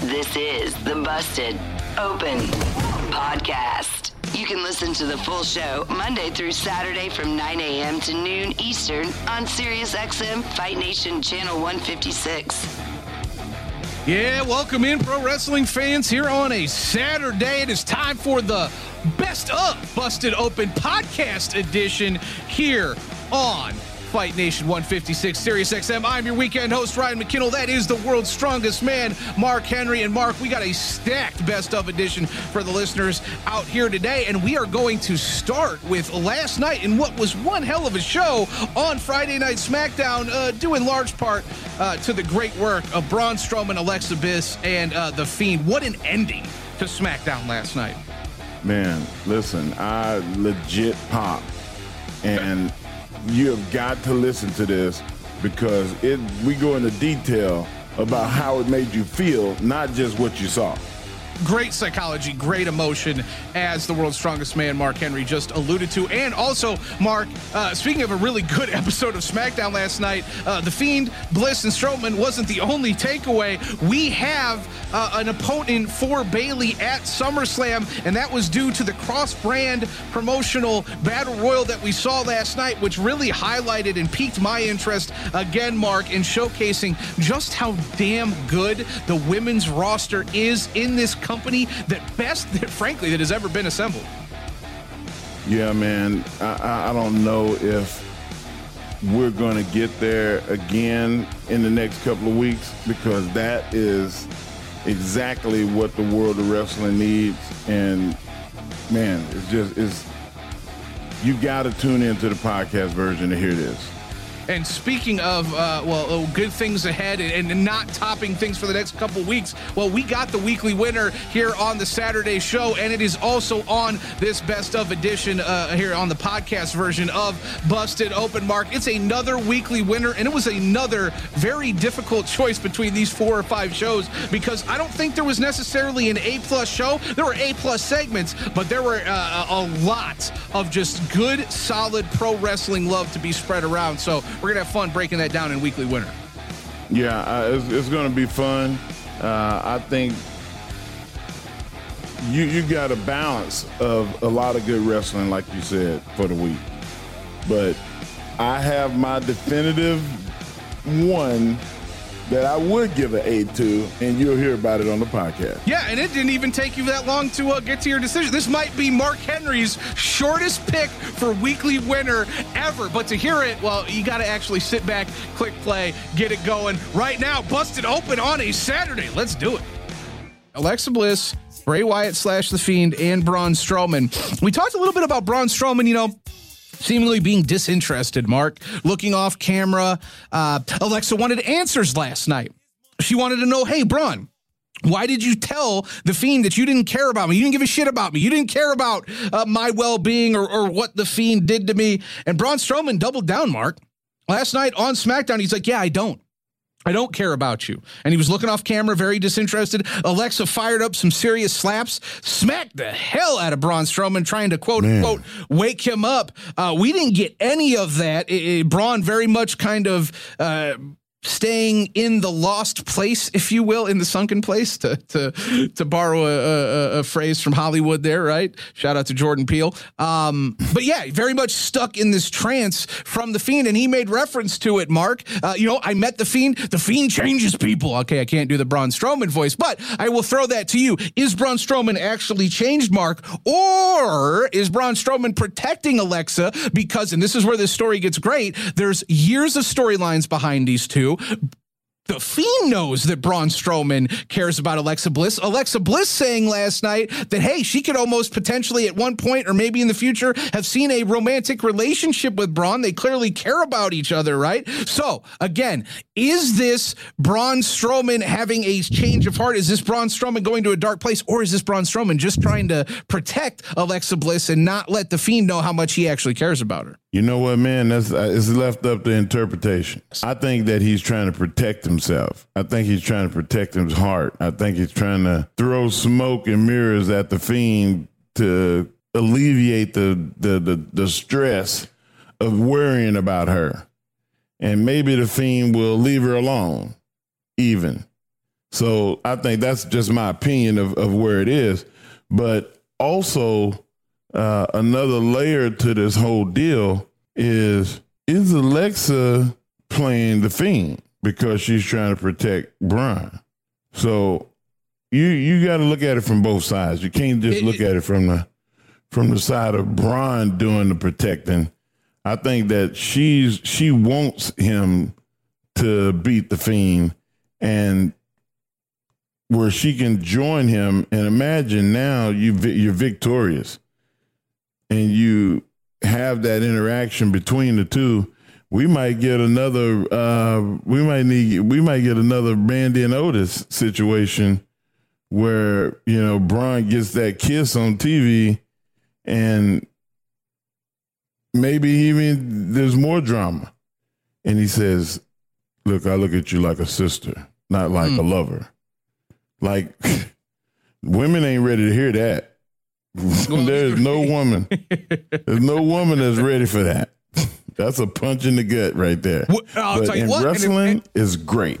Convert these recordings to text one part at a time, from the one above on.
This is the Busted Open Podcast. You can listen to the full show Monday through Saturday from 9 a.m. to noon Eastern on SiriusXM Fight Nation Channel 156. Yeah, welcome in, pro wrestling fans, here on a Saturday. It is time for the Best Up Busted Open podcast edition here on Fight Nation 156 Sirius XM. I'm your weekend host, Ryan McKinnell. That is the world's strongest man, Mark Henry. And Mark, we got a stacked best of edition for the listeners out here today. And we are going to start with last night in what was one hell of a show on Friday Night SmackDown, uh, due in large part uh, to the great work of Braun Strowman, Alexa Bliss, and uh, The Fiend. What an ending to SmackDown last night. Man, listen, I legit pop. And you have got to listen to this because it we go into detail about how it made you feel, not just what you saw great psychology, great emotion, as the world's strongest man, Mark Henry, just alluded to. And also, Mark, uh, speaking of a really good episode of SmackDown last night, uh, The Fiend, Bliss, and Strowman wasn't the only takeaway. We have uh, an opponent for Bayley at SummerSlam, and that was due to the cross brand promotional battle royal that we saw last night, which really highlighted and piqued my interest again, Mark, in showcasing just how damn good the women's roster is in this company that best, that frankly, that has ever been assembled. Yeah, man. I, I don't know if we're going to get there again in the next couple of weeks because that is exactly what the world of wrestling needs. And man, it's just it's you got to tune into the podcast version to hear this. And speaking of, uh, well, oh, good things ahead and, and, not topping things for the next couple weeks, well, we got the weekly winner here on the Saturday show, and it is also on this best of edition uh, here on the podcast version of Busted Open Mark. It's another weekly winner, and it was another very difficult choice between these four or five shows because I don't think there was necessarily an A plus show. There were A plus segments, but there were uh, a lot of just good, solid pro wrestling love to be spread around. So we're gonna have fun breaking that down in weekly winner. Yeah, uh, it's, it's, gonna be fun. Uh, I think you you got a balance of a lot of good wrestling, like you said, for the week. But I have my definitive one that I would give an A to, and you'll hear about it on the podcast. Yeah, and it didn't even take you that long to uh, get to your decision. This might be Mark Henry's shortest pick for weekly winner ever. But to hear it, well, you got to actually sit back, click play, get it going right now. Busted open on a Saturday. Let's do it. Alexa Bliss, Bray Wyatt slash The Fiend, and Braun Strowman. We talked a little bit about Braun Strowman, you know seemingly being disinterested, Mark, looking off camera. Uh, Alexa wanted answers last night. She wanted to know, hey, Braun, why did you tell the fiend that you didn't care about me? You didn't give a shit about me. You didn't care about uh, my well being or, or what the fiend did to me. And Braun Strowman doubled down, Mark. Last night on SmackDown, he's like, yeah, I don't. I don't care about you. And he was looking off camera, very disinterested. Alexa fired up some serious slaps, smacked the hell out of Braun Strowman, trying to quote Man. unquote wake him up. Uh, we didn't get any of that. It, it, Braun very much kind of uh, staying in the lost place, if you will, in the sunken place, to to to borrow a, a, a, phrase from Hollywood. There, right? Shout out to Jordan Peele. Um, but yeah, very much stuck in this trance from the fiend, and he made reference to it. Mark, uh, you know, I met the fiend. The fiend changes people. Okay, I can't do the Braun Strowman voice, but I will throw that to you. Is Braun Strowman actually changed, Mark, or is Braun Strowman protecting Alexa because, and this is where this story gets great. There's years of storylines behind these two the Fiend knows that Braun Strowman cares about Alexa Bliss. Alexa Bliss saying last night that, hey, she could almost potentially at one point or maybe in the future have seen a romantic relationship with Braun. They clearly care about each other, right? So, again, is this Braun Strowman having a change of heart? Is this Braun Strowman going to a dark place? Or is this Braun Strowman just trying to protect Alexa Bliss and not let the Fiend know how much he actually cares about her? You know what, man? That's uh, it's left up to interpretation. I think that he's trying to protect himself. I think he's trying to protect his heart. I think he's trying to throw smoke and mirrors at the fiend to alleviate the the the, the stress of worrying about her. And maybe the fiend will leave her alone, even. So I think that's just my opinion of, of where it is. But also, uh, another layer to this whole deal is is Alexa playing the fiend because she's trying to protect Braun. So you you got to look at it from both sides. You can't just look at it from the from the side of Braun doing the protecting. I think that she's she wants him to beat the fiend and where she can join him and imagine now you you're victorious and you have that interaction between the two, we might get another. Uh, we might need. We might get another Mandy and Otis situation where you know Braun gets that kiss on TV, and maybe even there's more drama, and he says, "Look, I look at you like a sister, not like mm. a lover." Like women ain't ready to hear that. There's no woman. There's no woman that's ready for that. That's a punch in the gut right there. Well, but in what, wrestling is great.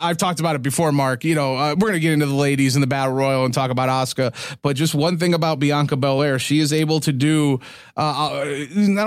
I've talked about it before, Mark. You know, uh, we're going to get into the ladies in the battle royal and talk about Asuka. But just one thing about Bianca Belair, she is able to do, uh, uh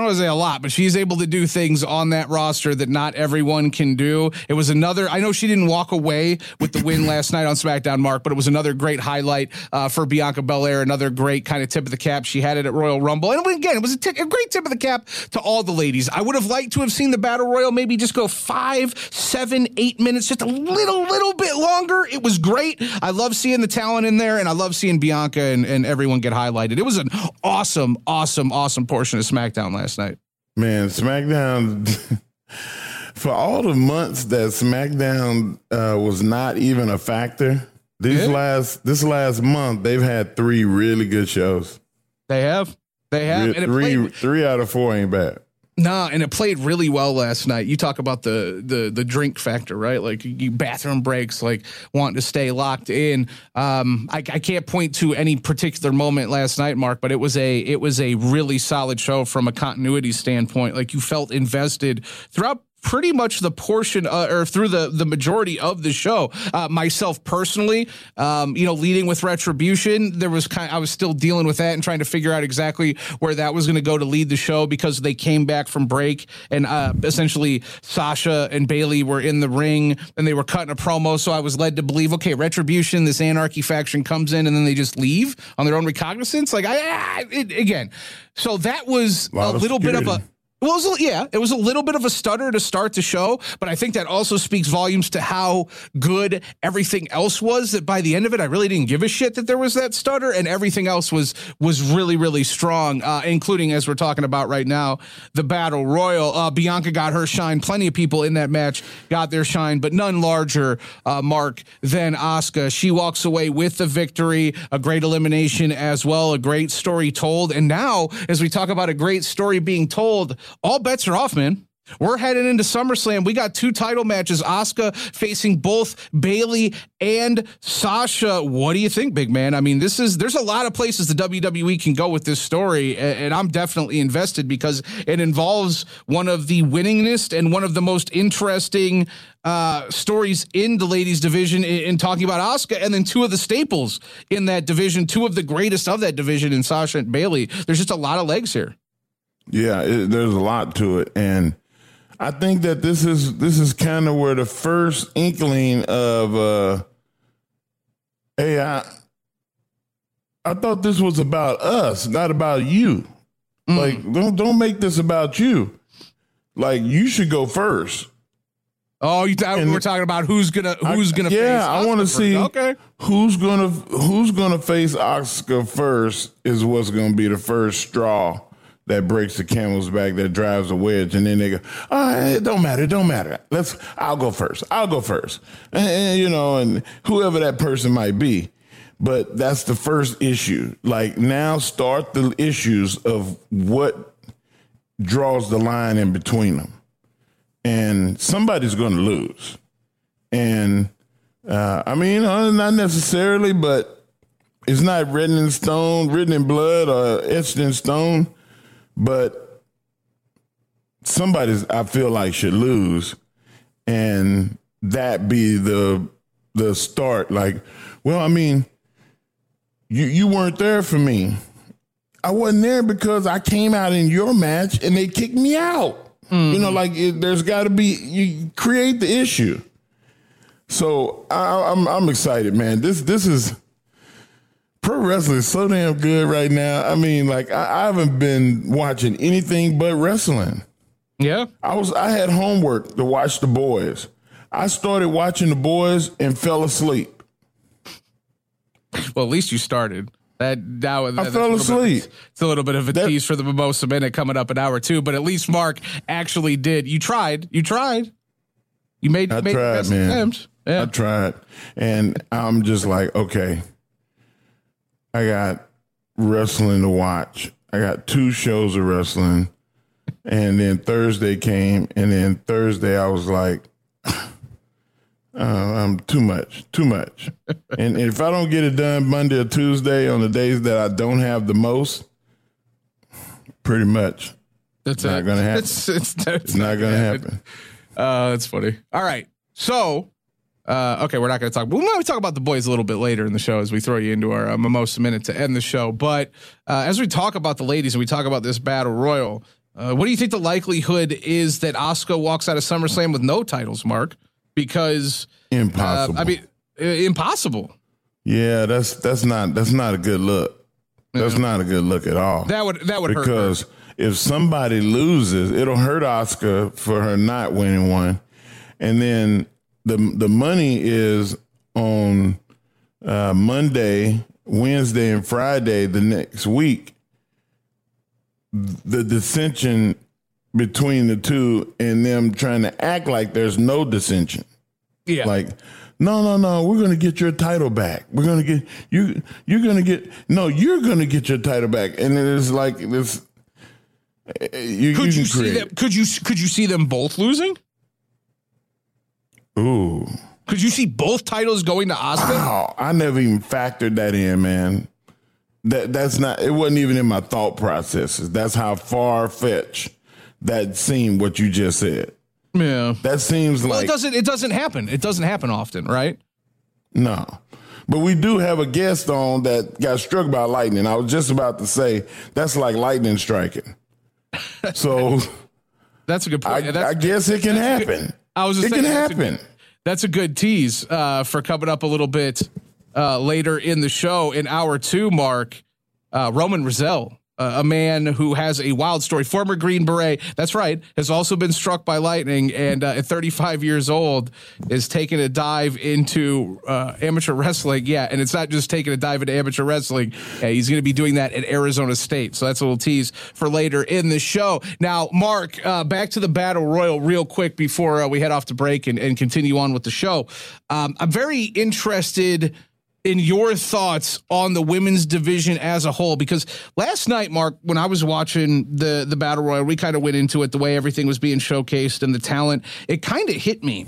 want to say a lot, but she's able to do things on that roster that not everyone can do. It was another, I know she didn't walk away with the win last night on SmackDown, Mark, but it was another great highlight uh, for Bianca Belair, another great kind of tip of the cap. She had it at Royal Rumble. And again, it was a, t- a great tip of the cap to all the ladies. I would have liked to have seen the battle royal maybe just go five, seven, eight minutes, just a little, little bit longer. It was great. I love seeing the talent in there, and I love seeing Bianca and, and everyone get highlighted. It was an awesome, awesome, awesome portion of SmackDown last night. Man, SmackDown. for all the months that SmackDown uh, was not even a factor, these yeah. last this last month they've had three really good shows. They have. They have. Re- three played, three out of four ain't bad. Nah, and it played really well last night. You talk about the the the drink factor, right? Like you bathroom breaks, like wanting to stay locked in. Um, I, I can't point to any particular moment last night, Mark, but it was a it was a really solid show from a continuity standpoint. Like you felt invested throughout pretty much the portion uh, or through the the majority of the show. Uh, myself personally, um, you know, leading with retribution, there was kind. Of, I was still dealing with that and trying to figure out exactly where that was going to go to lead the show because they came back from break and uh, essentially Sasha and Bayley were in the ring and they were cutting a promo. So I was led to believe, okay, retribution, this anarchy faction comes in and then they just leave on their own recognizance. Like I, I it, again, so that was a, a little bit of a well, it was, yeah, it was a little bit of a stutter to start the show, but I think that also speaks volumes to how good everything else was. That by the end of it, I really didn't give a shit that there was that stutter, and everything else was was really really strong, uh, including as we're talking about right now, the battle royal. Uh, Bianca got her shine. Plenty of people in that match got their shine, but none larger, uh, Mark, than Asuka. She walks away with the victory, a great elimination as well, a great story told, and now as we talk about a great story being told all bets are off, man. We're heading into SummerSlam. We got two title matches. Asuka facing both Bayley and Sasha. What do you think, big man? I mean, this is there's a lot of places the WWE can go with this story, and I'm definitely invested because it involves one of the winningest and one of the most interesting uh, stories in the ladies division in, in, talking about Asuka, and then two of the staples in that division, two of the greatest of that division in Sasha and Bayley. There's just a lot of legs here. Yeah, it, there's a lot to it, and I think that this is this is kind of where the first inkling of uh hey I I thought this was about us, not about you. Mm. Like don't don't make this about you. Like you should go first. Oh, you th- we're talking about who's gonna who's gonna yeah, I want to see okay. who's gonna who's gonna face Asuka first is what's gonna be the first straw that breaks the camel's back, that drives a wedge, and then they go, oh, it don't matter, it don't matter. Let's, I'll go first. I'll go first. And, and, you know, and whoever that person might be. But that's the first issue. Like now start the issues of what draws the line in between them. And somebody's going to lose. And uh, I mean, uh, not necessarily, but it's not written in stone, written in blood, or etched in stone but somebody's I feel like should lose, and that be the the start. Like, well, I mean, you you weren't there for me. I wasn't there because I came out in your match and they kicked me out. Mm. You know, like it, there's got to be you create the issue. So I, I'm I'm excited, man. This this is pro wrestling is so damn good right now. I mean, like I, I haven't been watching anything but wrestling. Yeah, I was. I had homework to watch the boys. I started watching the boys and fell asleep. Well, at least you started. That now I fell asleep. Bit, it's a little bit of a that, tease for the Mimosa Minute coming up an hour too, but at least Mark actually did. You tried. You tried. You made. I made tried, man. Yeah. I tried, and I'm just like, okay, I got wrestling to watch. I got two shows of wrestling. And then Thursday came, and then Thursday I was like, uh, I'm too much, too much. and, if I don't get it done Monday or Tuesday on the days that I don't have the most, pretty much, that's not going to happen. It's, it's, it's, it's not going to happen. Uh, that's funny. All right, so uh, okay, we're not going to talk. But we'll talk about the boys a little bit later in the show as we throw you into our uh, mimosa minute to end the show. But uh, as we talk about the ladies and we talk about this battle royal, uh, what do you think the likelihood is that Asuka walks out of SummerSlam with no titles, Mark? Because uh, impossible. I mean, impossible. Yeah, that's that's not that's not a good look. That's yeah. not a good look at all. That would that would because if somebody loses, it'll hurt Asuka for her not winning one, and then the the money is on uh, Monday, Wednesday, and Friday the next week. The dissension between the two and them trying to act like there's no dissension. Yeah. Like, no, no, no, we're gonna get your title back. We're gonna get you you're gonna get no, you're gonna get your title back. And it's like this you, could you, you see them could you could you see them both losing? Ooh. Could you see both titles going to Asuka? Wow, I never even factored that in, man. That that's not. It wasn't even in my thought processes. That's how far fetched that seemed. What you just said. Yeah, that seems well, like it doesn't. It doesn't happen. It doesn't happen often, right? No, but we do have a guest on that got struck by lightning. I was just about to say that's like lightning striking. So that's a good point. I, I guess it can happen. I was just it saying, can happen. That's a, good tease uh, for coming up a little bit uh, later in the show in hour two. Mark uh, Roman uh, a man who has a wild story, former Green Beret. That's right, has also been struck by lightning, and uh, at 35 years old, is taking a dive into uh, amateur wrestling. Yeah, and it's not just taking a dive into amateur wrestling. he's going to be doing that at Arizona State. So that's a little tease for later in the show. Now, Mark, uh, back to the battle royal real quick before uh, we head off to break and, and continue on with the show. Um, I'm very interested in your thoughts on the women's division as a whole? Because last night mark when i was watching the the battle royal we kind of went into it the way everything was being showcased and the talent it kind of hit me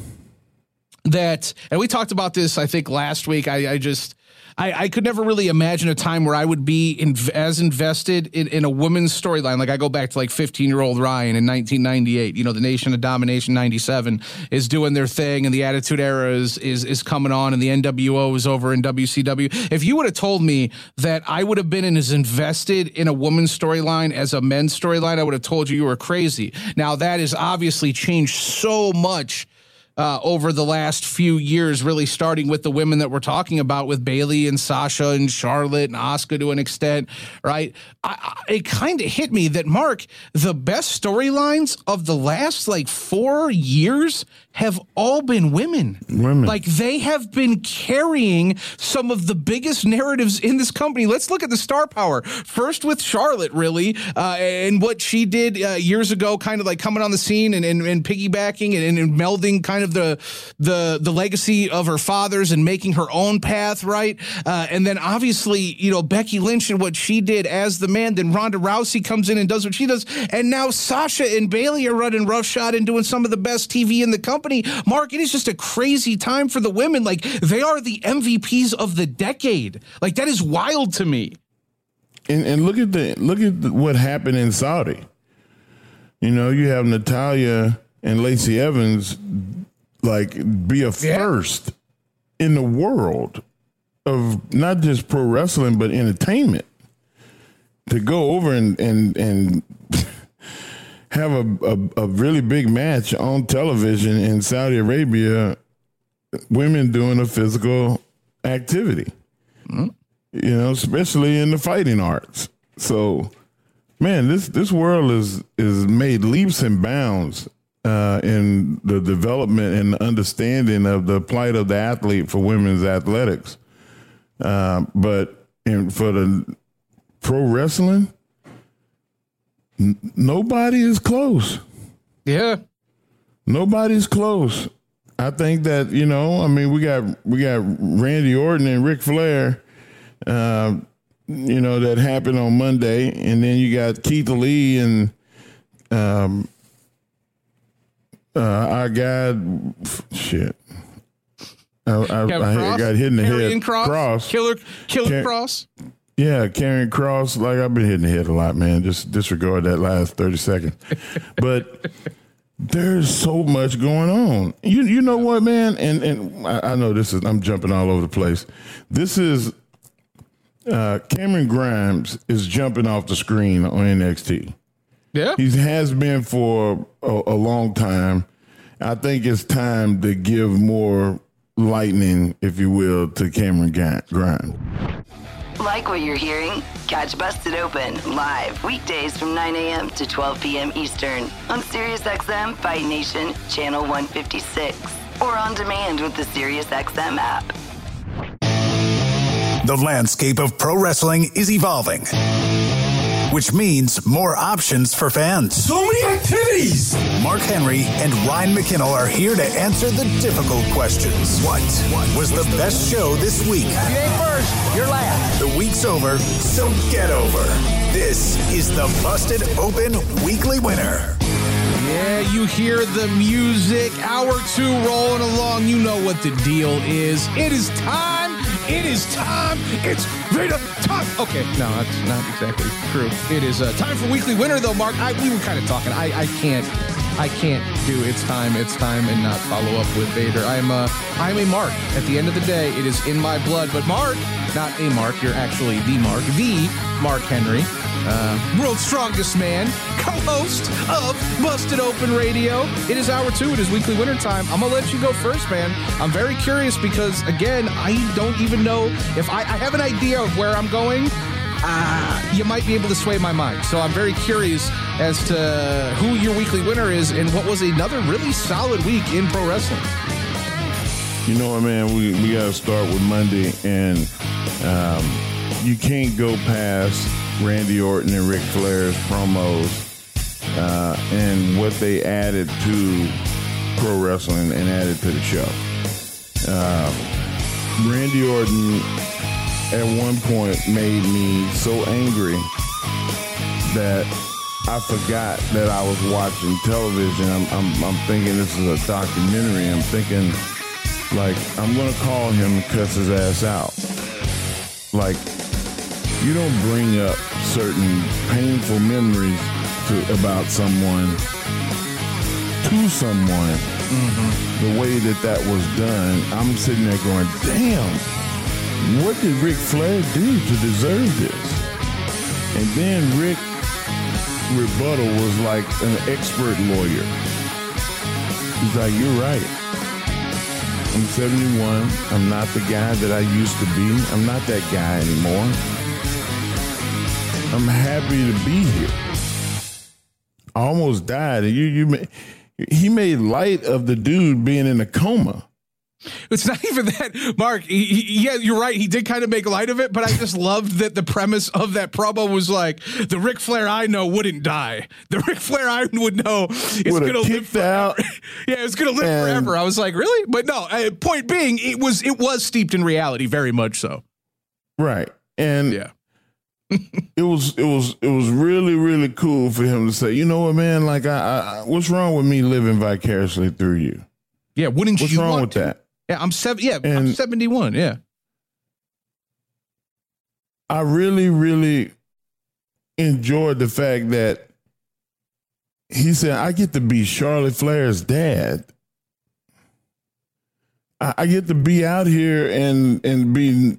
that and we talked about this i think last week. I, I just I, I could never really imagine a time where I would be in, as invested in, in a woman's storyline. Like I go back to like 15 year old Ryan in 1998. You know, the Nation of Domination 97 is doing their thing, and the Attitude Era is is, is coming on, and the NWO is over in WCW. If you would have told me that I would have been as invested in a woman's storyline as a men's storyline, I would have told you you were crazy. Now that has obviously changed so much uh, over the last few years, really starting with the women that we're talking about with Bayley and Sasha and Charlotte and Asuka to an extent, right? I, I, it kind of hit me that Mark, the best storylines of the last like four years have all been women. Women. Like they have been carrying some of the biggest narratives in this company. Let's look at the star power. First with Charlotte, really, uh, and what she did uh, years ago, kind of like coming on the scene and, and, and piggybacking and, and, melding kind of the, the, the legacy of her father's and making her own path, right? Uh, and then obviously, you know, Becky Lynch and what she did as the man. Then Ronda Rousey comes in and does what she does. And now Sasha and Bayley are running roughshod and doing some of the best TV in the company company. Mark, it is just a crazy time for the women. Like they are the MVPs of the decade. Like that is wild to me. And, and look at the look at the, what happened in Saudi. You know, you have Natalya and Lacey Evans like be a yeah. first in the world of not just pro wrestling but entertainment to go over and and and have a, a, a, really big match on television in Saudi Arabia, women doing a physical activity, mm-hmm. you know, especially in the fighting arts. So, man, this this world is is made leaps and bounds uh, in the development and understanding of the plight of the athlete for women's athletics. Uh, but in, for the pro wrestling, N- nobody is close. Yeah. Nobody's close. I think that, you know, I mean, we got we got Randy Orton and Ric Flair, uh, you know, that happened on Monday, and then you got Keith Lee and um, uh, our guy, shit. I, I, I got hit in the head. Cross, cross, killer, killer cross. Yeah, Karrion Kross. Like I've been hitting the head a lot, man. Just disregard that last thirty seconds. but there's so much going on. You you know what, man? And and I, I, know this is I'm jumping all over the place. This is uh, Cameron Grimes is jumping off the screen on NXT. Yeah, he has been for a, a long time. I think it's time to give more lightning, if you will, to Cameron Grimes. Like what you're hearing? Catch Busted Open live weekdays from 9 a.m. to 12 p.m. Eastern on SiriusXM Fight Nation Channel 156 or on demand with the SiriusXM app. The landscape of pro wrestling is evolving which means more options for fans. So many activities! Mark Henry and Ryan McKinnell are here to answer the difficult questions. What, what was the best show this week? You ain't first, you're last. The week's over, so get over. This is the Busted Open Weekly Winner. Yeah, you hear the music. Hour two rolling along. You know what the deal is. It is time. It is time. It's right time. Okay, no, that's not exactly true. It is uh, time for weekly winner, though. Mark, I, we were kind of talking. I, I can't. I can't do it's time, it's time, and not follow up with Vader. I'm a, I'm a Mark. At the end of the day, it is in my blood. But Mark, not a Mark. You're actually the Mark, the Mark Henry uh, world's strongest man, co-host of Busted Open Radio. It is hour two. It is weekly winter time. I'm gonna let you go first, man. I'm very curious because again, I don't even know if I, I have an idea of where I'm going. Uh, you might be able to sway my mind. So I'm very curious as to who your weekly winner is and what was another really solid week in pro wrestling. You know what, man? We we got to start with Monday, and um, you can't go past Randy Orton and Ric Flair's promos uh, and what they added to pro wrestling and added to the show. Uh, Randy Orton at one point made me so angry that I forgot that I was watching television. I'm, I'm, I'm thinking this is a documentary. I'm thinking, like, I'm going to call him and cuss his ass out. Like, you don't bring up certain painful memories to, about someone to someone mm-hmm. the way that that was done. I'm sitting there going, damn, what did Ric Flair do to deserve this? And then Ric rebuttal was like an expert lawyer. He's like, you're right. I'm 71. I'm not the guy that I used to be. I'm not that guy anymore. I'm happy to be here. I almost died. You, you, he made light of the dude being in a coma. It's not even that, Mark. He, he- yeah, you're right. He did kind of make light of it, but I just loved that the premise of that promo was like the Ric Flair I know wouldn't die. The Ric Flair I would know is going to live out. forever. yeah, it's going to live forever. I was like, really? But no. Uh, point being, it was it was steeped in reality, very much so. Right. And Yeah. It was it was it was really really cool for him to say, you know what, man? Like, I, I what's wrong with me living vicariously through you? Yeah. Wouldn't What's you wrong want with to? that? Yeah, I'm seven. Yeah, I'm 71. Yeah. I really really enjoyed the fact that he said, I get to be Charlotte Flair's dad. I, I get to be out here and and be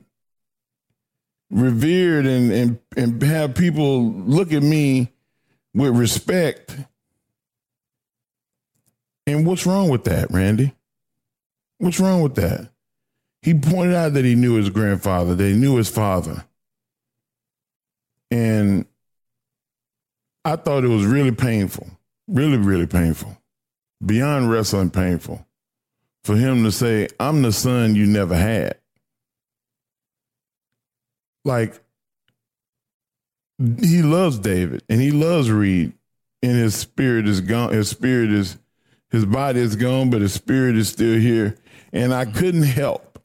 revered and and and have people look at me with respect. And what's wrong with that, Randy? What's wrong with that? He pointed out that he knew his grandfather, that he knew his father. And I thought it was really painful, really, really painful, beyond wrestling painful, for him to say, I'm the son you never had. Like, he loves David and he loves Reid, and his spirit is gone. His spirit is, his body is gone, but his spirit is still here. And I mm-hmm. couldn't help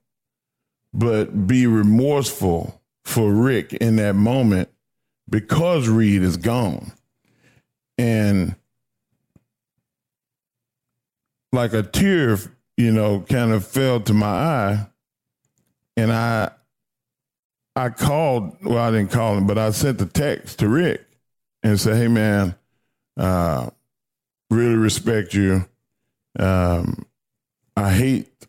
but be remorseful for Ric in that moment because Reid is gone. And like a tear, you know, kind of fell to my eye. And I I called, well, I didn't call him, but I sent the text to Ric and said, Hey man, uh, really respect you. Um, I hate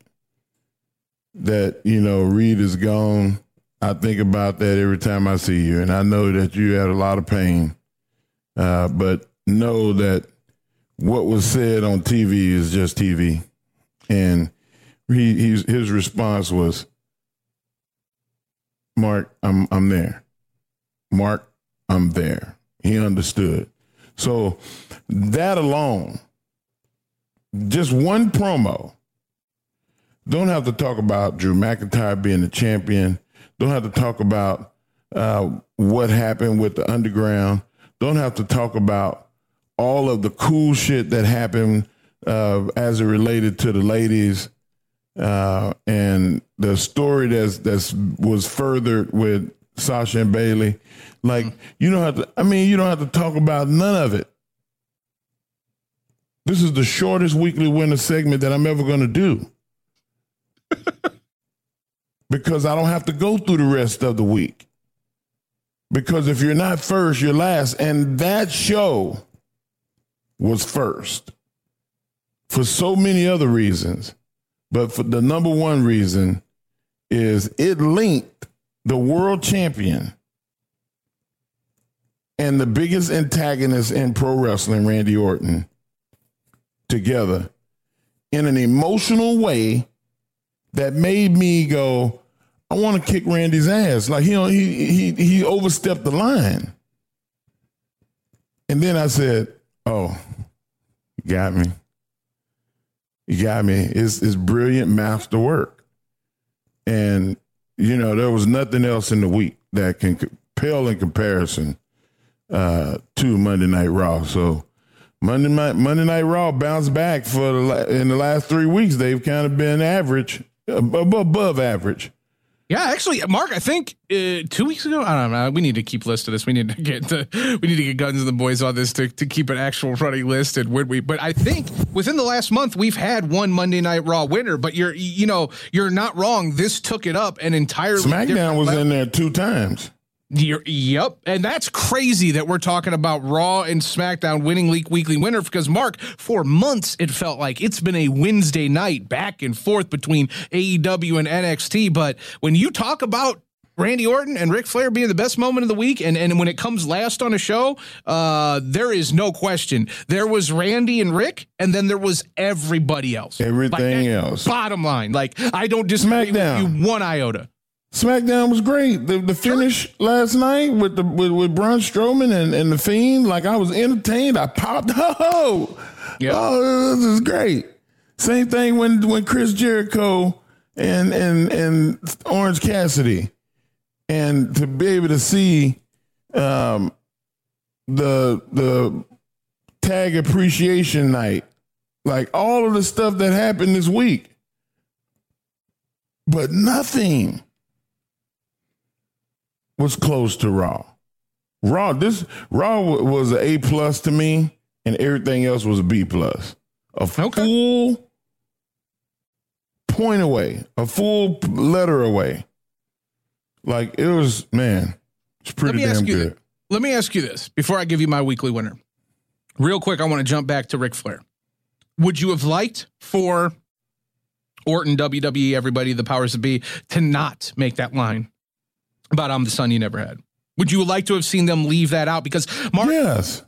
that, you know, Reid is gone. I think about that every time I see you, and I know that you had a lot of pain. Uh, but know that what was said on TV is just TV, and he, his response was, "Mark, I'm I'm there. Mark, I'm there." He understood. So that alone, just one promo. Don't have to talk about Drew McIntyre being the champion. Don't have to talk about uh, what happened with the underground. Don't have to talk about all of the cool shit that happened uh, as it related to the ladies uh, and the story that's that's was furthered with Sasha and Bayley. Like you don't have to. I mean, you don't have to talk about none of it. This is the shortest weekly winner segment that I'm ever going to do because I don't have to go through the rest of the week. Because if you're not first, you're last. And that show was first for so many other reasons. But for the number one reason is it linked the world champion and the biggest antagonist in pro wrestling, Randy Orton, together in an emotional way that made me go, I want to kick Randy's ass. Like he he he he overstepped the line. And then I said, "Oh, got me. You got me. It's it's brilliant master work." And you know, there was nothing else in the week that can pale in comparison uh, to Monday Night Raw. So Monday night Monday Night Raw bounced back for the in the last three weeks. They've kind of been average, ab- above average Yeah, actually, Mark, I think uh, two weeks ago. I don't know. We need to keep list of this. We need to get the we need to get Guns and the Boys on this to, to keep an actual running list. And would we? But I think within the last month we've had one Monday Night Raw winner. But you're you know you're not wrong. This took it up an entirely. SmackDown was level. in there two times. You're, yep, and that's crazy that we're talking about Raw and SmackDown winning League Weekly winner because Mark, for months it felt like it's been a Wednesday night back and forth between AEW and NXT. But when you talk about Randy Orton and Ric Flair being the best moment of the week, and, and when it comes last on a show, uh, there is no question. There was Randy and Ric, and then there was everybody else. Everything Like, else. Bottom line, like I don't disagree SmackDown. with you one iota. SmackDown was great. The the finish last night with the with, with Braun Strowman and, and the Fiend, like I was entertained. I popped. Oh, Yeah. oh, this is great. Same thing when when Chris Jericho and and and Orange Cassidy, and to be able to see um the the tag appreciation night, like all of the stuff that happened this week, but nothing was close to Raw. Raw, this Raw wa- was an A plus to me, and everything else was a B plus. A Okay. full point away, a full letter away. Like it was, man, it's pretty damn good. th- Let me ask you this before I give you my weekly winner. Real quick, I want to jump back to Ric Flair. Would you have liked for Orton, WWE, everybody, the powers that be, to not make that line about I'm the son you never had? Would you like to have seen them leave that out? Because Mark, Yes,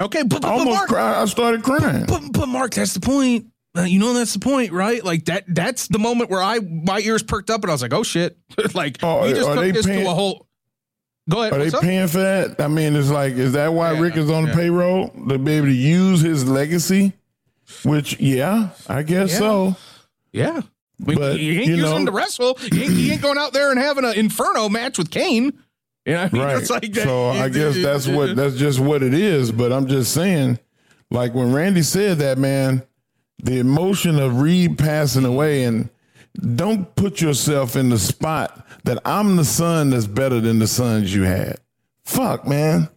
okay, but, but, I almost Mark, cried. I started crying. but, but Mark, that's the point. Uh, you know that's the point, right? Like that. That's the moment where I my ears perked up and I was like, "Oh shit!" like Oh, we just took this paying- to a whole. Go ahead. Are they up? paying for that? I mean, it's like, is that why Yeah, Ric is on the payroll to be able to use his legacy? Which, yeah, I guess Yeah. so. Yeah. But, you ain't you using know- him to wrestle. You ain't, you ain't going out there and having an inferno match with Kane. You know I mean? Right. Like that- so I guess that's what that's just what it is. But I'm just saying, like when Randy said that, man, the emotion of Reid passing away, and don't put yourself in the spot that I'm the son that's better than the sons you had. Fuck, man.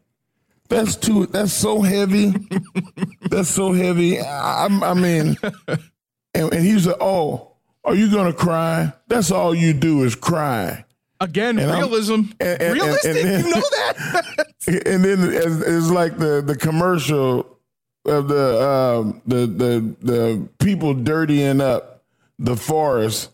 That's too. That's so heavy. that's so heavy. I, I- I mean, and, and he was like, "Oh, are you gonna cry? That's all you do is cry." Again, And realism. and- and- Realistic. then- you know that? and then it's, it's like the the commercial of the um, the the the people dirtying up the forest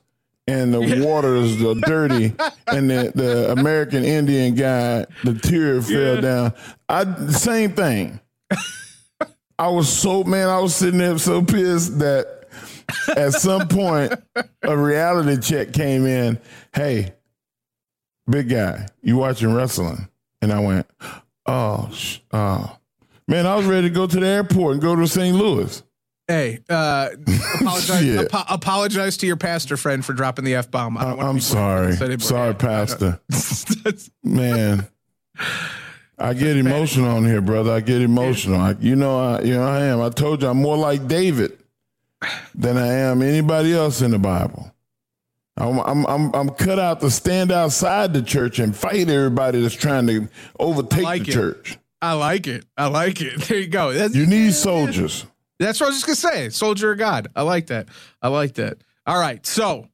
and the waters are dirty and the, the American Indian guy the tear fell down. I same thing. I was so man, I was sitting there so pissed that at some point a reality check came in. Hey, big guy, you watching wrestling? And I went, oh, sh- oh. man, I was ready to go to the airport and go to St. Louis. hey, uh, apologize, apo- apologize to your pastor friend for dropping the F bomb. I- I'm sorry, sorry, Pastor. Man, I get emotional on here, brother. I get emotional. I, you know, I, you know, I am. I told you, I'm more like David than I am anybody else in the Bible. I'm, I'm, I'm, I'm cut out to stand outside the church and fight everybody that's trying to overtake like the it. church. I like it. I like it. There you go. That's, You need soldiers. That's what I was just gonna say. Soldier of God. I like that. I like that. All right. So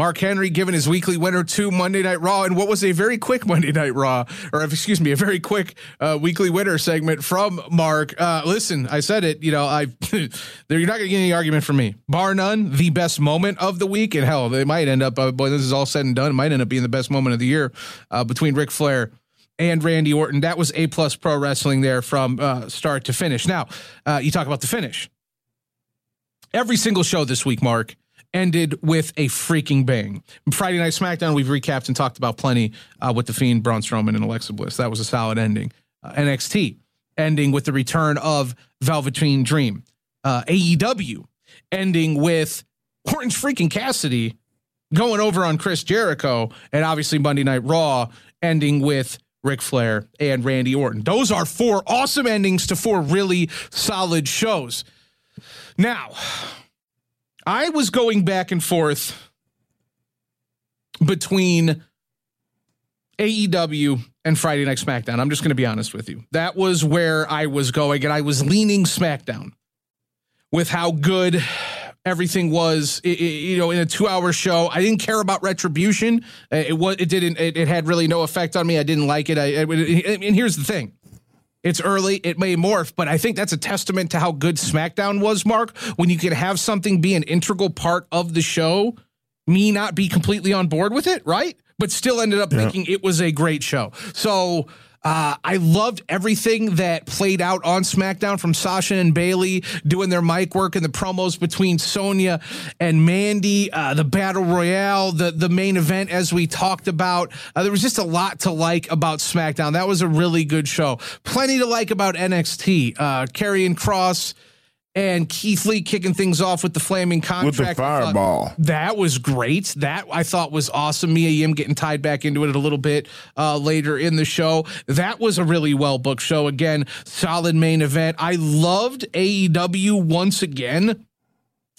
Mark Henry giving his weekly winner to Monday Night Raw, and what was a very quick Monday Night Raw, or excuse me, a very quick uh, weekly winner segment from Mark. Uh, listen, I said it. You know, I you're not gonna get any argument from me. Bar none, the best moment of the week, and hell, they might end up. Uh, boy, this is all said and done. It might end up being the best moment of the year uh, between Ric Flair and Randy Orton. That was A plus pro wrestling there from uh, start to finish. Now, uh, you talk about the finish. Every single show this week, Mark, ended with a freaking bang. Friday Night SmackDown, we've recapped and talked about plenty uh, with The Fiend, Braun Strowman, and Alexa Bliss. That was a solid ending. Uh, NXT ending with the return of Velveteen Dream. Uh, AEW ending with Orange freaking Cassidy going over on Chris Jericho, and obviously Monday Night Raw ending with Ric Flair and Randy Orton. Those are four awesome endings to four really solid shows. Now, I was going back and forth between AEW and Friday Night SmackDown. I'm just going to be honest with you. That was where I was going, and I was leaning SmackDown with how good everything was. You know, in a two-hour show, I didn't care about Retribution. It was. It didn't. It, it had really no effect on me. I didn't like it. I- and here's the thing. It's early. It may morph, but I think that's a testament to how good SmackDown was, Mark. When you can have something be an integral part of the show, me not be completely on board with it, right? But still ended up thinking it was a great show. So uh, I loved everything that played out on SmackDown from Sasha and Bayley doing their mic work and the promos between Sonya and Mandy, uh, the battle royale, the the main event as we talked about. Uh, there was just a lot to like about SmackDown. That was a really good show. Plenty to like about NXT. Uh, Karrion Kross and Keith Lee kicking things off with the flaming contract with the. I thought fireball. That was great. That I thought was awesome. Mia Yim getting tied back into it a little bit uh, later in the show. That was a really well booked show. Again, solid main event. I loved AEW once again.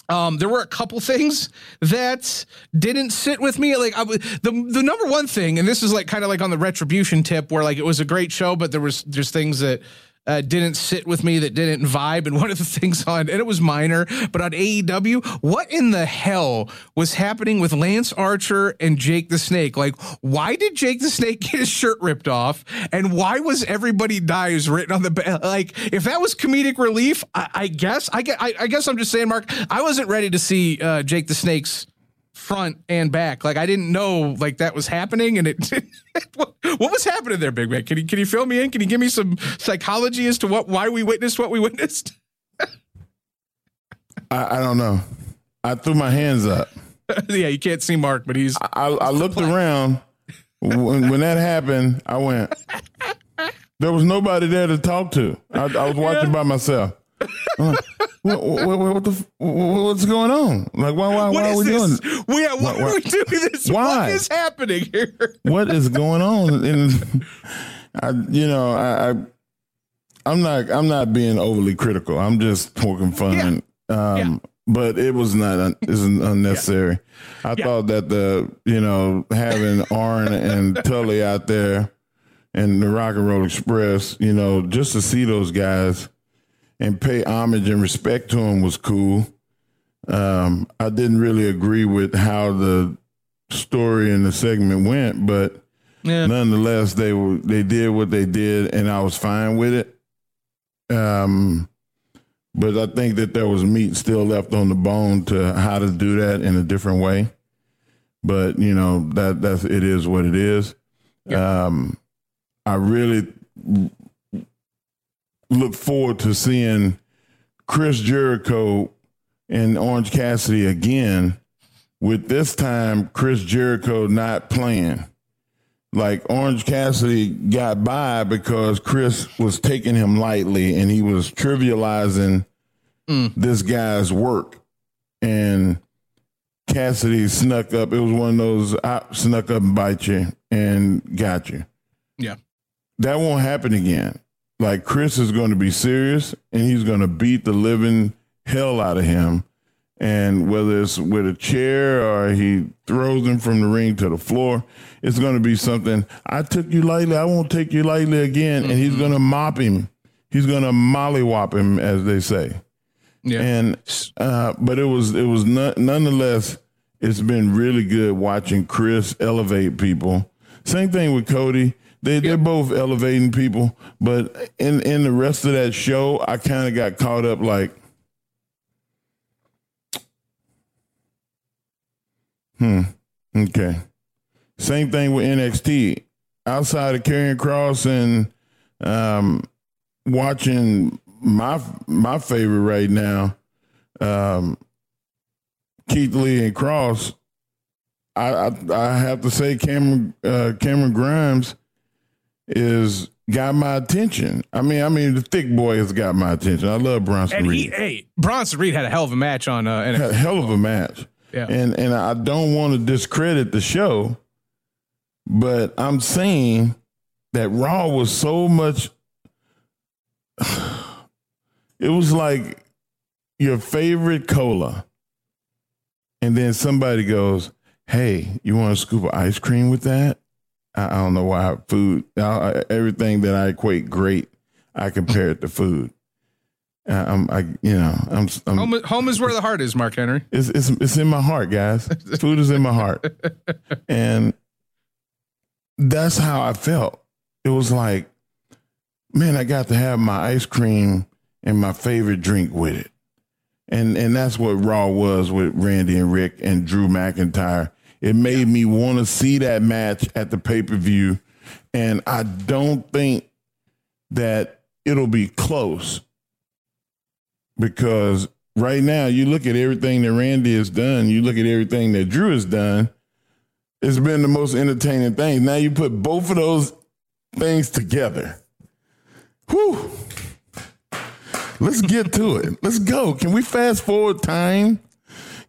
Um, there were a couple things that didn't sit with me. Like I, the the number one thing, and this is like kind of like on the retribution tip, where like it was a great show, but there was just things that uh, didn't sit with me, that didn't vibe. And one of the things on, and it was minor, but on AEW, what in the hell was happening with Lance Archer and Jake the Snake? Like, why did Jake the Snake get his shirt ripped off, and why was everybody dies written on the back? Like, if that was comedic relief, I, I guess I, I I guess I'm just saying, Mark, I wasn't ready to see uh, Jake the Snake's front and back. Like I didn't know like that was happening, and it. what, what was happening there, Big Man? Can you can you fill me in? Can you give me some psychology as to what why we witnessed what we witnessed? I, I don't know. I threw my hands up. yeah, you can't see Mark, but he's I, I looked around when, when that happened. I went. There was nobody there to talk to. I, was watching by myself. Like, what, what, the, what's going on? Like, why, why, why are we this? doing? We, yeah, why, Why- are we doing this? Why? What is happening here? What is going on? And I, you know, I, I, I'm not, I'm not being overly critical. I'm just poking fun. Um, Yeah. But it was not, un, isn't unnecessary. I Yeah. thought that the, you know, having Arn and Tully out there and the Rock and Roll Express, you know, just to see those guys and pay homage and respect to him was cool. Um, I didn't really agree with how the story and the segment went, but Yeah. nonetheless, they were they did what they did, and I was fine with it. Um, but I think that there was meat still left on the bone to how to do that in a different way. But you know that that's it is what it is. Um, I really look forward to seeing Chris Jericho and Orange Cassidy again. With this time, Chris Jericho not playing like Orange Cassidy got by because Chris was taking him lightly and he was trivializing mm. this guy's work. And Cassidy snuck up. It was one of those I snuck up and bite you and got you. Yeah. That won't happen again. Like Chris is going to be serious and he's going to beat the living hell out of him. And whether it's with a chair or he throws him from the ring to the floor, it's going to be something. I took you lightly. I won't take you lightly again. And he's going to mop him. He's going to mollywop him, as they say. Yeah. And uh, but it was it was non- nonetheless. It's been really good watching Chris elevate people. Same thing with Cody. They they're both elevating people, but in in the rest of that show, I kind of got caught up like, hmm, okay. Same thing with NXT. Outside of Karrion Kross and um, watching my my favorite right now, um, Keith Lee and Kross. I I, I have to say Cameron uh, Cameron Grimes is got my attention. I mean, I mean the thick boy has got my attention. I love Bronson And he, Reed. hey, Bronson Reed had a hell of a match on uh, NXT. A hell of a match. Yeah. And and I don't want to discredit the show, but I'm saying that Raw was so much it was like your favorite cola. And then somebody goes, hey, you want a scoop of ice cream with that? I, I don't know why food, I, everything that I equate great, I compare it to food. Uh, I'm, I, you know, I'm, I'm home, home is where the heart is, Mark Henry. It's, it's, it's in my heart, guys. food is in my heart. And that's how I felt. It was like, man, I got to have my ice cream and my favorite drink with it. And and that's what Raw was with Randy and Ric and Drew McIntyre. It made me want to see that match at the pay-per-view. And I don't think that it'll be close because right now you look at everything that Randy has done, you look at everything that Drew has done, it's been the most entertaining thing. Now you put both of those things together. Whew. Let's get to it. Let's go. Can we fast forward time?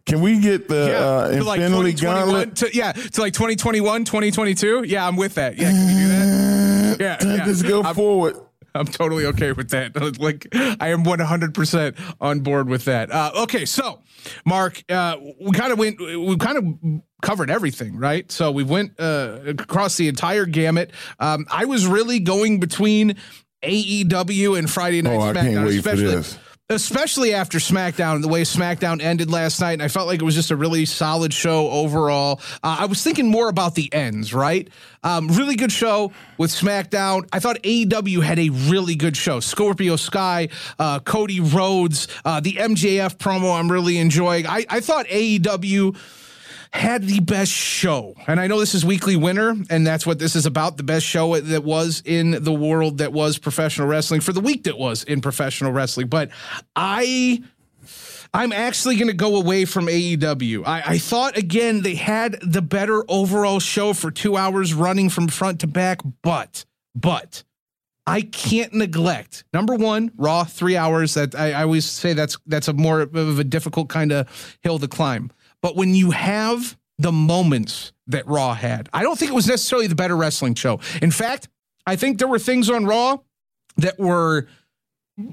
Can we get the Yeah, uh, like Infinity 2021 Gauntlet? to, yeah, to like 2021, 2022. Yeah, I'm with that. Yeah, can do that? Yeah. Let's go I'm- forward. I'm totally okay with that. Like, I am 100% on board with that. Uh, okay, so Mark, uh, we kind of went, we kind of covered everything, right? So we went uh, across the entire gamut. Um, I was really going between AEW and Friday Night Oh, I SmackDown, can't wait for especially. Especially after SmackDown, the way SmackDown ended last night, and I felt like it was just a really solid show overall. Uh, I was thinking more about the ends, right? Um, really good show with SmackDown. I thought AEW had a really good show. Scorpio Sky, uh, Cody Rhodes, uh, the MJF promo. I'm really enjoying. I, I thought AEW had the best show. And I know this is weekly winner, and that's what this is about the best show that was in the world that was professional wrestling for the week that was in professional wrestling. But I. I'm actually going to go away from AEW. I, I thought, again, they had the better overall show for two hours running from front to back, but, but, I can't neglect number one, Raw three hours. That I, I always say that's that's a more of a difficult kind of hill to climb. But when you have the moments that Raw had, I don't think it was necessarily the better wrestling show. In fact, I think there were things on Raw that were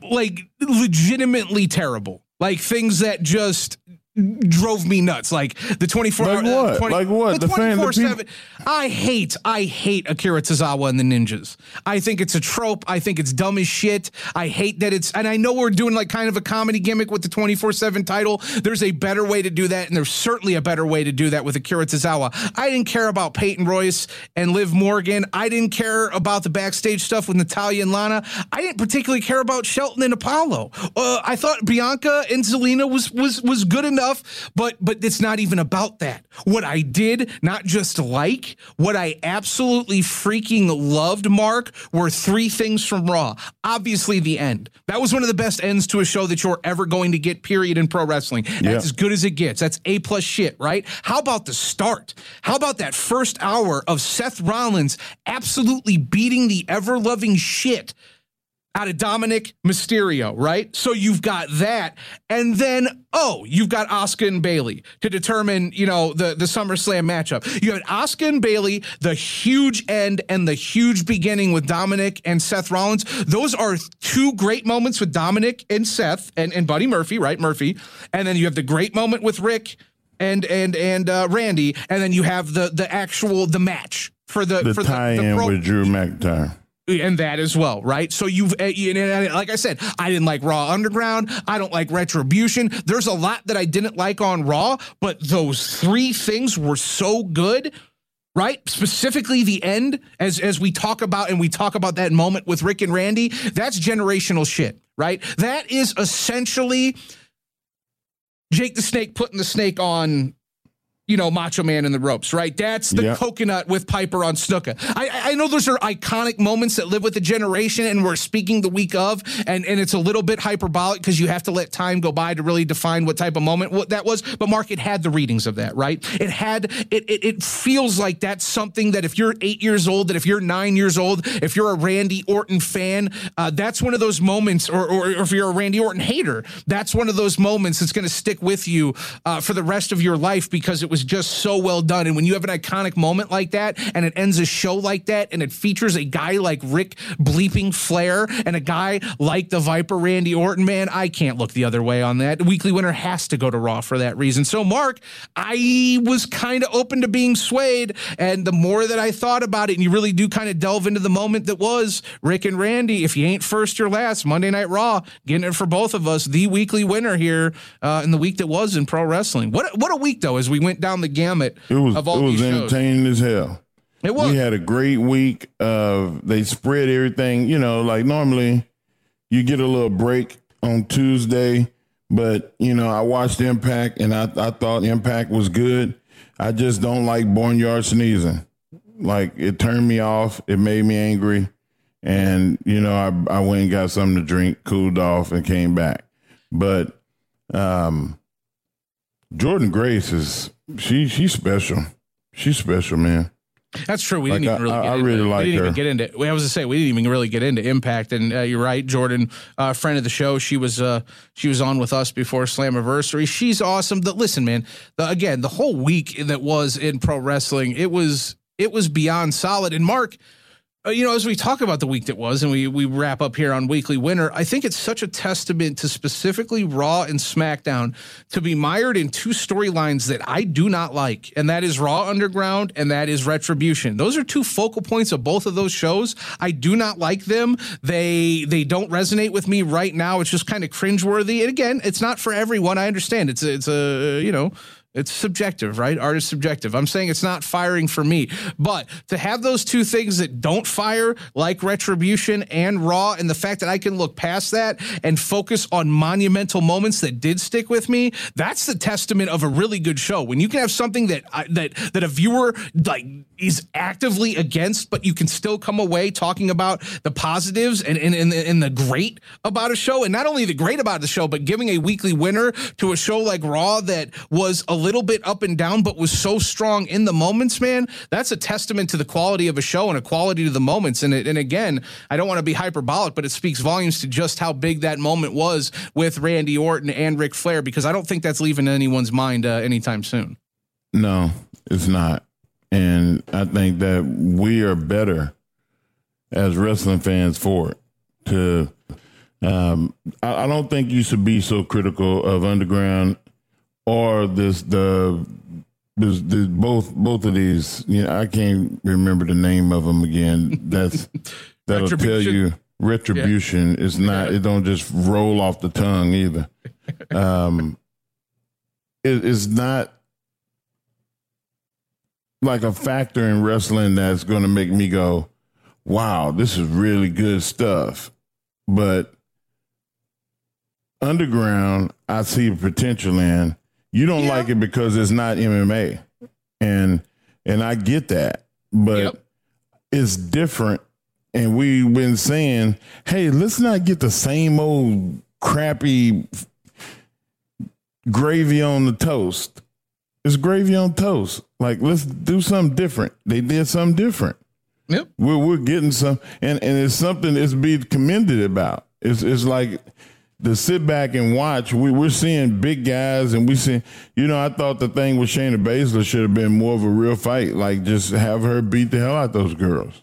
like legitimately terrible, like things that just drove me nuts. Like the 24 Like hour, what? 20 Like what? The The fan- the 24 people- 7. I hate, I hate Akira Tozawa and the ninjas. I think it's a trope. I think it's dumb as shit. I hate that it's, and I know we're doing like kind of a comedy gimmick with the 24 7 title. There's a better way to do that, and there's certainly a better way to do that with Akira Tozawa. I didn't care about Peyton Royce and Liv Morgan. I didn't care about the backstage stuff with Natalya and Lana. I didn't particularly care about Shelton and Apollo. Uh, I thought Bianca and Zelina was was was good enough, but but it's not even about that. What I did not just like, what I absolutely freaking loved, Mark, were three things from Raw. Obviously, the end. That was one of the best ends to a show that you're ever going to get. Period in pro wrestling. That's Yeah. as good as it gets. That's A plus shit, right? How about the start? How about that first hour of Seth Rollins absolutely beating the ever loving shit out of Dominik Mysterio, right? So you've got that. And then, oh, you've got Asuka and Bayley to determine, you know, the, the SummerSlam matchup. You had Asuka and Bayley, the huge end and the huge beginning with Dominik and Seth Rollins. Those are two great moments with Dominik and Seth and, and Buddy Murphy, right? Murphy. And then you have the great moment with Ric and and and uh, Randy, and then you have the the actual the match for the, The for tie-in pro- with Drew McIntyre. And that as well, right? So you've, uh, like I said, I didn't like Raw Underground. I don't like Retribution. There's a lot that I didn't like on Raw, but those three things were so good. Right, specifically the end, as as we talk about, and we talk about that moment with Ric and Randy. That's generational shit, right? That is essentially Jake the Snake putting the snake on you know, Macho Man in the ropes, right? That's the Yeah. coconut with Piper on Snuka. I, I I know those are iconic moments that live with the generation, and we're speaking the week of, and, and it's a little bit hyperbolic because you have to let time go by to really define what type of moment what that was. But Mark, it had the readings of that, right? It had it. It, it feels like that's something that if you're eight years old, that if you're nine years old, if you're a Randy Orton fan, uh, that's one of those moments, or, or, or if you're a Randy Orton hater, that's one of those moments that's going to stick with you uh, for the rest of your life because it was just so well done. And when you have an iconic moment like that and it ends a show like that and it features a guy like Ric bleeping Flair and a guy like the Viper Randy Orton, man, I can't look the other way on that. The weekly winner has to go to Raw for that reason. So, Mark, I was kind of open to being swayed. And the more that I thought about it, and you really do kind of delve into the moment that was Ric and Randy, if you ain't first, you're last. Monday Night Raw, getting it for both of us. The weekly winner here uh, in the week that was in pro wrestling. What what a week though, as we went down the gamut It was of all it was these shows. entertaining as hell. It was. We had a great week of they spread everything, you know, like normally you get a little break on Tuesday, but you know, I watched Impact and I, I thought Impact was good. I just don't like barnyard sneezing. Like it turned me off, it made me angry. And, you know, I I went and got something to drink, cooled off, and came back. But um Jordynne Grace is she she's special. She's special, man. That's true. We Like, didn't even really. I- get I into, really we like didn't even her. get into. well, I was to say we didn't even really get into Impact, and uh, you're right, Jordynne, uh, friend of the show. She was uh, she was on with us before Slammiversary. She's awesome. The, listen, man. The, again, the whole week that was in pro wrestling, it was it was beyond solid. And Mark, Uh, you know, as we talk about the week that was, and we we wrap up here on Weekly Winner, I think it's such a testament to specifically Raw and SmackDown to be mired in two storylines that I do not like, and that is Raw Underground and that is Retribution. Those are two focal points of both of those shows. I do not like them. They they don't resonate with me right now. It's just kind of cringeworthy. And again, it's not for everyone. I understand. It's a, it's a you know. It's subjective, right? Art is subjective. I'm saying it's not firing for me. But to have those two things that don't fire, like Retribution and Raw, and the fact that I can look past that and focus on monumental moments that did stick with me, that's the testament of a really good show. When you can have something that I, that that a viewer like is actively against, but you can still come away talking about the positives and and, and, and the great about a show, and not only the great about the show, but giving a weekly winner to a show like Raw that was a little bit up and down, but was so strong in the moments, man. That's a testament to the quality of a show and a quality to the moments. And it, and again, I don't want to be hyperbolic, but it speaks volumes to just how big that moment was with Randy Orton and Ric Flair, because I don't think that's leaving anyone's mind uh, anytime soon. No, it's not. And I think that we are better as wrestling fans for it. To, um, I, I don't think you should be so critical of Underground or this the. Both both of these, you know, I can't remember the name of them again. That's that'll tell you retribution is not. It don't just roll off the tongue either. Um, it, it's not like a factor in wrestling that's going to make me go, wow, this is really good stuff. But underground, I see potential in. You don't like it because it's not MMA. And and I get that. But Yep. it's different. And we've been saying, hey, let's not get the same old crappy gravy on the toast. It's gravy on toast. Like let's do something different. They did something different. Yep. We're we're getting some, and and it's something that's be commended about. It's it's like to sit back and watch. We we're seeing big guys, and we see. You know, I thought the thing with Shayna Baszler should have been more of a real fight. Like just have her beat the hell out those girls.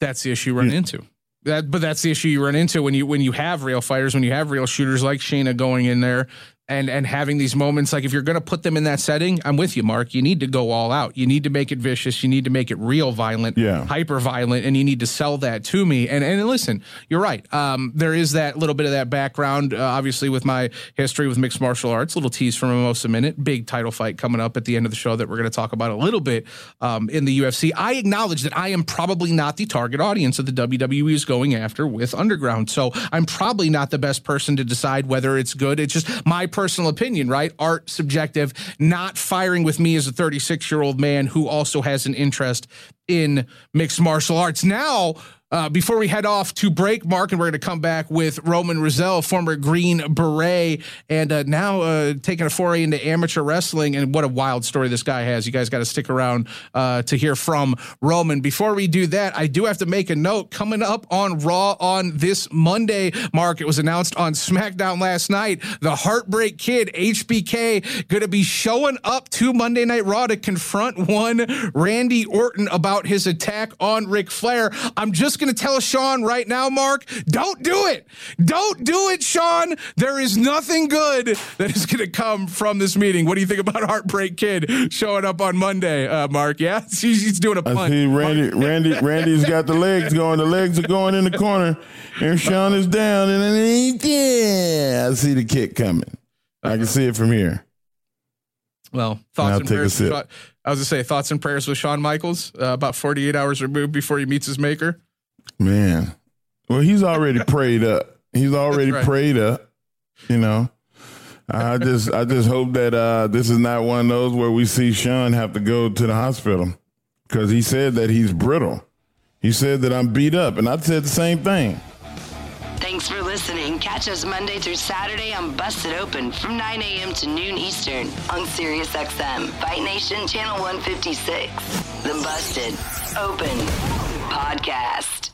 that's the issue you run into. That, but that's the issue you run into when you when you have real fighters, when you have real shooters like Shayna going in there and and having these moments. Like if you're going to put them in that setting, I'm with you, Mark. You need to go all out. You need to make it vicious. You need to make it real violent, Yeah. hyper violent, and you need to sell that to me. And and listen, you're right. Um, there is that little bit of that background, uh, obviously, with my history with mixed martial arts. Little tease from Mimosa Minute. Big title fight coming up at the end of the show that we're going to talk about a little bit um, in the UFC. I acknowledge that I am probably not the target audience that the WWE is going after with Underground. So I'm probably not the best person to decide whether it's good. It's just my personal opinion, right? Art subjective, not firing with me as a 36 year old man who also has an interest in mixed martial arts. Now, uh, before we head off to break, Mark, and we're going to come back with Roman Rizzo, former Green Beret, and uh, now uh, taking a foray into amateur wrestling. And what a wild story this guy has. You guys got to stick around uh, to hear from Roman. Before we do that, I do have to make a note. Coming up on Raw on this Monday, Mark, it was announced on SmackDown last night. The Heartbreak Kid, HBK, going to be showing up to Monday Night Raw to confront one Randy Orton about his attack on Ric Flair. I'm just going to tell Shawn right now, Mark, don't do it. Don't do it, Shawn. There is nothing good that is going to come from this meeting. What do you think about Heartbreak Kid showing up on Monday, uh, Mark? Yeah, he's, he's doing a punt. I see Randy, Randy, Randy's got the legs going. The legs are going in the corner, and Shawn is down, and then yeah, I see the kick coming. I can see it from here. Well, thoughts and prayers. Shawn, I was gonna say thoughts and prayers with Shawn Michaels uh, about 48 hours removed before he meets his maker. Man, well, he's already prayed up. He's already right. prayed up. You know, I just I just hope that uh, this is not one of those where we see Shawn have to go to the hospital because he said that he's brittle. He said that I'm beat up, and I said the same thing. Thanks for listening. Catch us Monday through Saturday on Busted Open from 9 a.m. to noon Eastern on SiriusXM, Fight Nation Channel 156. The Busted Open Podcast.